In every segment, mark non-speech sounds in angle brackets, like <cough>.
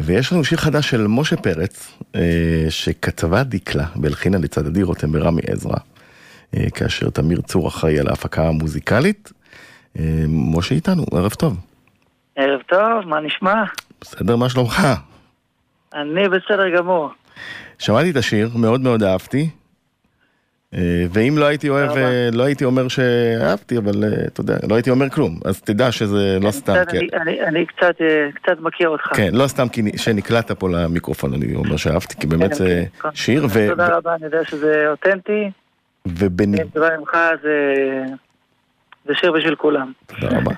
ויש לנו שיר חדש של משה פרץ, אה, שכתבה דיקלה והלחינה לצד עדי רותם ורמי עזרא, אה, כאשר תמיר צור אחראי על ההפקה המוזיקלית. אה, משה איתנו, ערב טוב. ערב טוב, מה נשמע? בסדר, מה שלומך? אני בסדר גמור. שמעתי את השיר, מאוד מאוד אהבתי. אה, ואם לא הייתי אוהב. אה, לא הייתי אומר שאהבתי, אבל אתה יודע, לא הייתי אומר כלום, אז תדע שזה לא סתם, קצת, כן. אני, קצת, אה, קצת מכיר אותך. כן, לא סתם שנקלעת פה למיקרופון, אני אומר שאהבתי, כי באמת כן, זה כן. שיר, תודה רבה, אני יודע שזה אותנטי. ובניגוד... תודה ממך, זה שיר בשביל כולם. תודה רבה.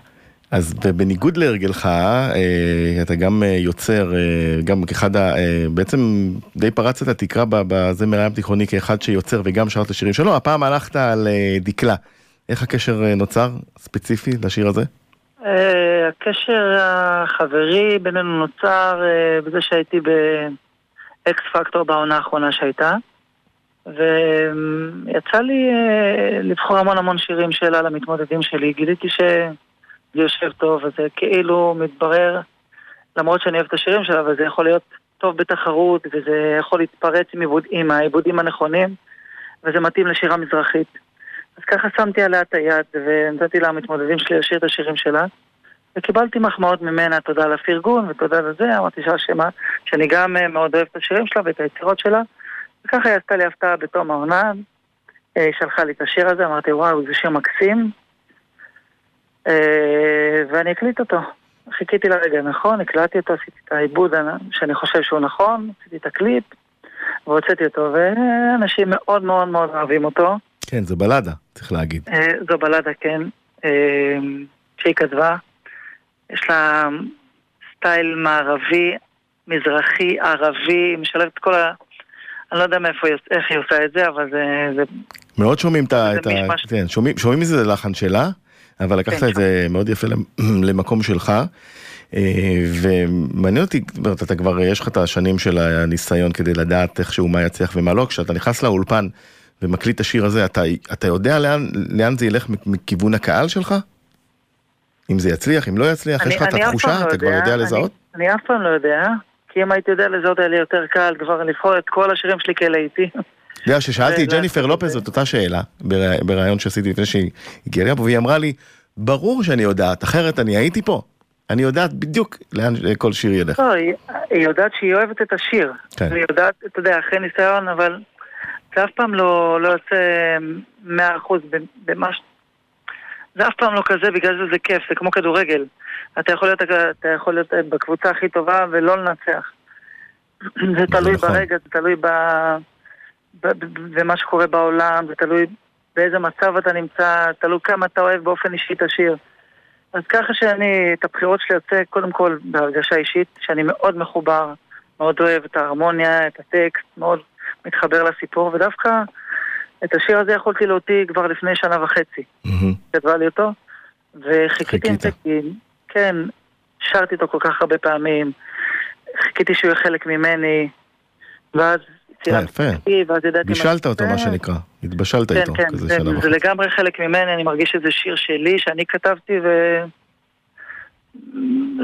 אז בניגוד להרגלך, אה, אתה גם אה, יוצר, אה, גם כאחד ה... בעצם די פרצת את התקרה ב- בזמר הים תיכוני כאחד שיוצר וגם שר את השירים שלו, הפעם הלכת על דקלה. איך הקשר נוצר ספציפי לשיר הזה? הקשר החברי בינינו נוצר בזה שהייתי באקס פקטור בעונה האחרונה שהייתה. ויצא לי לבחור המון המון שירים שלה למתמודדים שלי. גיליתי שזה יושב טוב, וזה כאילו מתברר, למרות שאני אוהב את השירים שלה, וזה יכול להיות טוב בתחרות, וזה יכול להתפרץ עם, עיבוד, עם העיבודים הנכונים, וזה מתאים לשירה מזרחית. אז ככה שמתי עליה את היד, ונתתי למתמודדים שלי לשיר את השירים שלה. וקיבלתי מחמאות ממנה, תודה על הפרגון ותודה לזה, אמרתי שהשמה, שאני גם אה, מאוד אוהב את השירים שלה ואת היצירות שלה. וככה היא עשתה לי הפתעה בתום העונה, אה, היא שלחה לי את השיר הזה, אמרתי וואו, זה שיר מקסים. אה, ואני אקליט אותו. חיכיתי לרגע הנכון, הקלטתי אותו, עשיתי את העיבוד שאני חושב שהוא נכון, עשיתי את הקליפ, והוצאתי אותו, ואנשים מאוד מאוד מאוד אוהבים אותו. כן, זה בלדה, צריך להגיד. אה, זו בלדה, כן, אה, שהיא כתבה. יש לה סטייל מערבי, מזרחי, ערבי, משלבת כל ה... אני לא יודע מאיפה, איך היא עושה את זה, אבל זה... זה מאוד שומעים את ה... כן, שומעים שומעים מזה לחן שלה, אבל לקחת את זה מאוד יפה למ- <clears throat> למקום שלך. אה, ומעניין אותי, אתה כבר, יש לך את השנים של הניסיון כדי לדעת איכשהו מה יצליח ומה לא, כשאתה נכנס לאולפן ומקליט את השיר הזה, אתה, אתה יודע לאן, לאן זה ילך מכיוון הקהל שלך? אם זה יצליח, אם לא יצליח, יש לך את אני התחושה, לא אתה כבר יודע אני- לזהות? אני אף פעם לא יודע, כי אם הייתי יודע לזהות היה לי יותר קל כבר לבחור את כל השירים שלי כלהיטי. אתה יודע, ששאלתי את ג'ניפר לופז את אותה שאלה בריאיון שעשיתי לפני שהיא הגיעה לפה, והיא אמרה לי, ברור שאני יודעת, אחרת אני הייתי פה. אני יודעת בדיוק לאן כל שיר ילך. לא, היא, היא יודעת שהיא אוהבת את השיר. כן. היא יודעת, אתה יודע, אחרי ניסיון, אבל זה אף פעם לא, לא יוצא מאה אחוז במה ש... זה אף פעם לא כזה, בגלל זה זה כיף, זה כמו כדורגל. אתה יכול להיות, אתה יכול להיות בקבוצה הכי טובה ולא לנצח. <clears throat> זה תלוי נכון. ברגע, זה תלוי ב... במה שקורה בעולם, זה תלוי באיזה מצב אתה נמצא, תלוי כמה אתה אוהב באופן אישי את השיר. אז ככה שאני, את הבחירות שלי יוצא קודם כל בהרגשה אישית, שאני מאוד מחובר, מאוד אוהב את ההרמוניה, את הטקסט, מאוד מתחבר לסיפור, ודווקא את השיר הזה יכולתי להוציא כבר לפני שנה וחצי. כתבה לי אותו, וחיכיתי עם. זה כי, כן, שרתי אותו כל כך הרבה פעמים, חיכיתי שהוא יהיה חלק ממני, ואז צילמתי יפה. תקציב, ואז ידעתי... בישלת אותו, כן, מה שנקרא. התבשלת כן, איתו, כן, כזה זה. לגמרי חלק ממני, אני מרגיש שזה שיר שלי, שאני כתבתי, ו...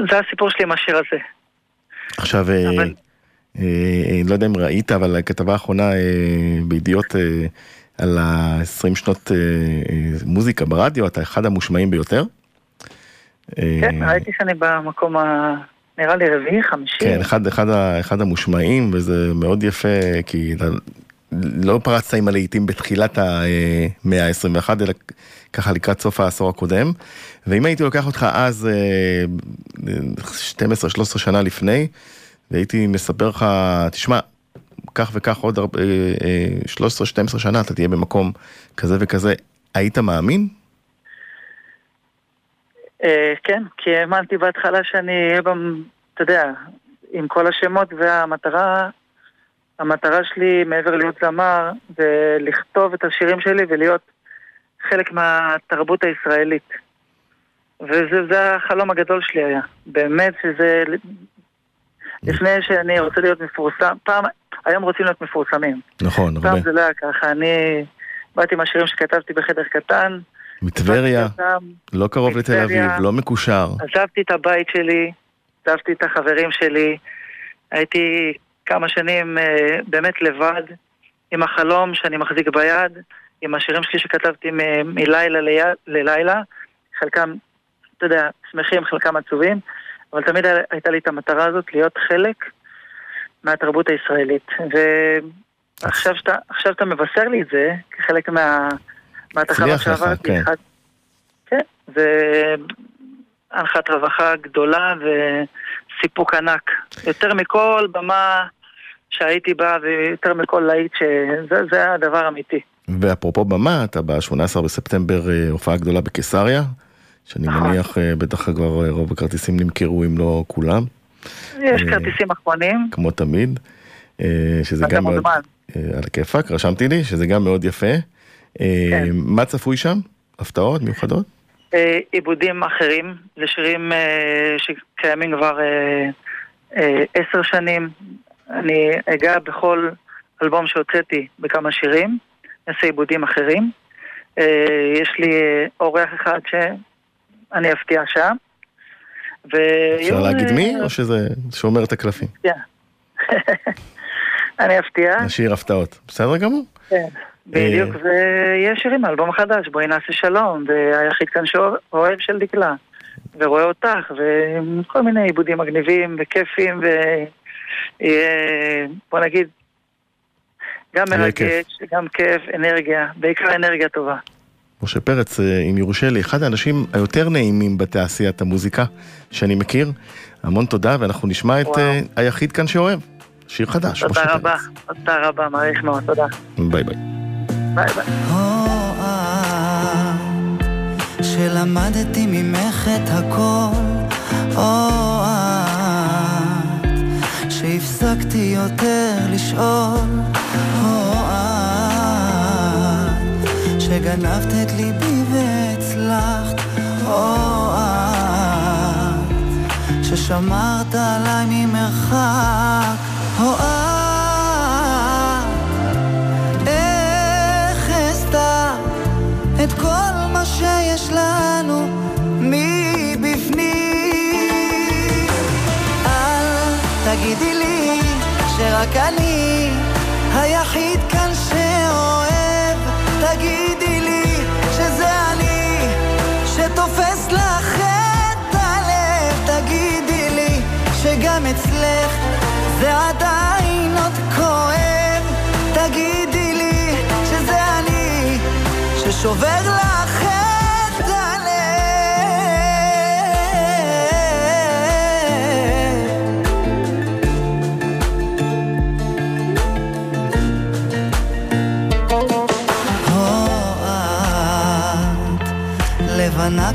זה הסיפור שלי עם השיר הזה. עכשיו, אה, אבל- אה, לא יודע אם ראית, אבל הכתבה האחרונה אה, בידיעות אה, על ה-20 שנות אה, אה, מוזיקה ברדיו, אתה אחד המושמעים ביותר. אה, כן, ראיתי שאני במקום ה... נראה לי רביעי, חמישי. כן, אחד, אחד, אחד המושמעים, וזה מאוד יפה, כי לא פרצת עם הלהיטים בתחילת המאה ה-21, אלא ככה לקראת סוף העשור הקודם. ואם הייתי לוקח אותך אז, אה, 12-13 שנה לפני, והייתי מספר לך, תשמע, כך וכך עוד הרבה, אה, אה, 13-12 שנה אתה תהיה במקום כזה וכזה, היית מאמין? אה, כן, כי האמנתי בהתחלה שאני אהיה במ... אתה יודע, עם כל השמות והמטרה, המטרה שלי מעבר להיות זמר, זה לכתוב את השירים שלי ולהיות חלק מהתרבות הישראלית. וזה זה החלום הגדול שלי היה. באמת שזה... לפני שאני רוצה להיות מפורסם, פעם, היום רוצים להיות מפורסמים. נכון, הרבה. פעם זה לא היה ככה, אני באתי עם השירים שכתבתי בחדר קטן, מטבריה, לא קרוב לתל. אביב, לא מקושר. עזבתי את הבית שלי, עזבתי את החברים שלי, הייתי כמה שנים אה, באמת לבד, עם החלום שאני מחזיק ביד, עם השירים שלי שכתבתי מלילה ללילה, חלקם, אתה יודע, שמחים, חלקם עצובים, אבל תמיד הייתה לי את המטרה הזאת להיות חלק מהתרבות הישראלית. ועכשיו שאתה, שאתה מבשר לי את זה, כחלק מה, מהתחנה שעברתי, כן. כן, והנחת רווחה גדולה וסיפוק ענק. יותר מכל במה שהייתי בה ויותר מכל להיט שזה הדבר האמיתי. ואפרופו במה, אתה ב-18 בספטמבר אה, הופעה גדולה בקיסריה, שאני נכון. מניח אה, בטח כבר אה, רוב הכרטיסים נמכרו אם לא כולם. יש כרטיסים אחרונים. כמו תמיד. שזה גם מאוד, על הכיפאק, רשמתי לי, שזה גם מאוד יפה. כן. מה צפוי שם? הפתעות מיוחדות? עיבודים אחרים לשירים שקיימים כבר עשר שנים. אני אגע בכל אלבום שהוצאתי בכמה שירים. נעשה עיבודים אחרים. אה, יש לי אורח אחד שאני אפתיע שם. אפשר להגיד מי, או שזה שומר את הקלפים? כן. <laughs> אני אפתיע. נשאיר הפתעות. בסדר גמור. כן. בדיוק, אה, ויש שירים מאלבום חדש, בואי נעשה שלום, והיחיד כאן שאוהב של דקלה, ורואה אותך, וכל מיני עיבודים מגניבים וכיפים, ויהיה, בוא נגיד, גם מרגש, גם כיף, אנרגיה, בעיקר אנרגיה טובה. משה פרץ, אה, אם יורשה לי, אחד האנשים היותר נעימים בתעשיית המוזיקה שאני מכיר. המון תודה, ואנחנו נשמע את אה, היחיד כאן שאוהב. שיר חדש, משה פרץ. תודה רבה, תודה רבה, מעריך מאוד, תודה. ביי ביי. ביי ביי. שלמדתי ממך את הכל, או את, שהפסקתי יותר לשאול. שגנבת את ליבי והצלחת, או את, ששמרת עליי ממרחק, או את, שיש לנו מבפנים. אל תגידי לי שרק אני היחיד כאן שאוהב, תגיד תופס לך את הלב, תגידי לי שגם אצלך זה עדיין עוד כואב, תגידי לי שזה אני ששובר לך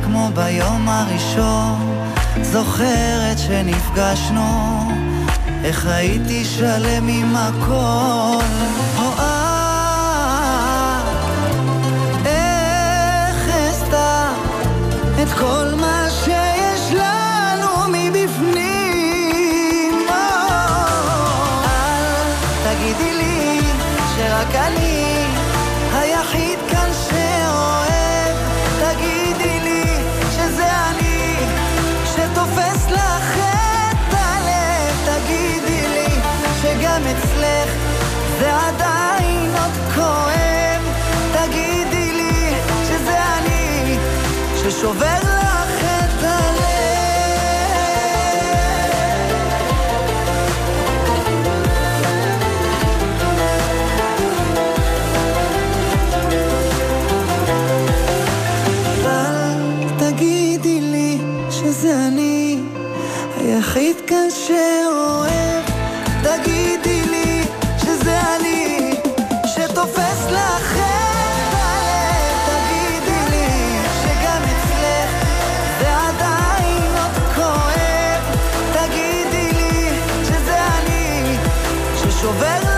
כמו ביום הראשון, זוכרת שנפגשנו, איך הייתי שלם עם הכל. או את, איך אסתר את כל מה שיש שרק אני היחיד זה עדיין עוד כואב. תגידי לי שזה אני ששובר לך את הלב. תגידי לי שזה אני היחיד כאן שאוהב תגידי over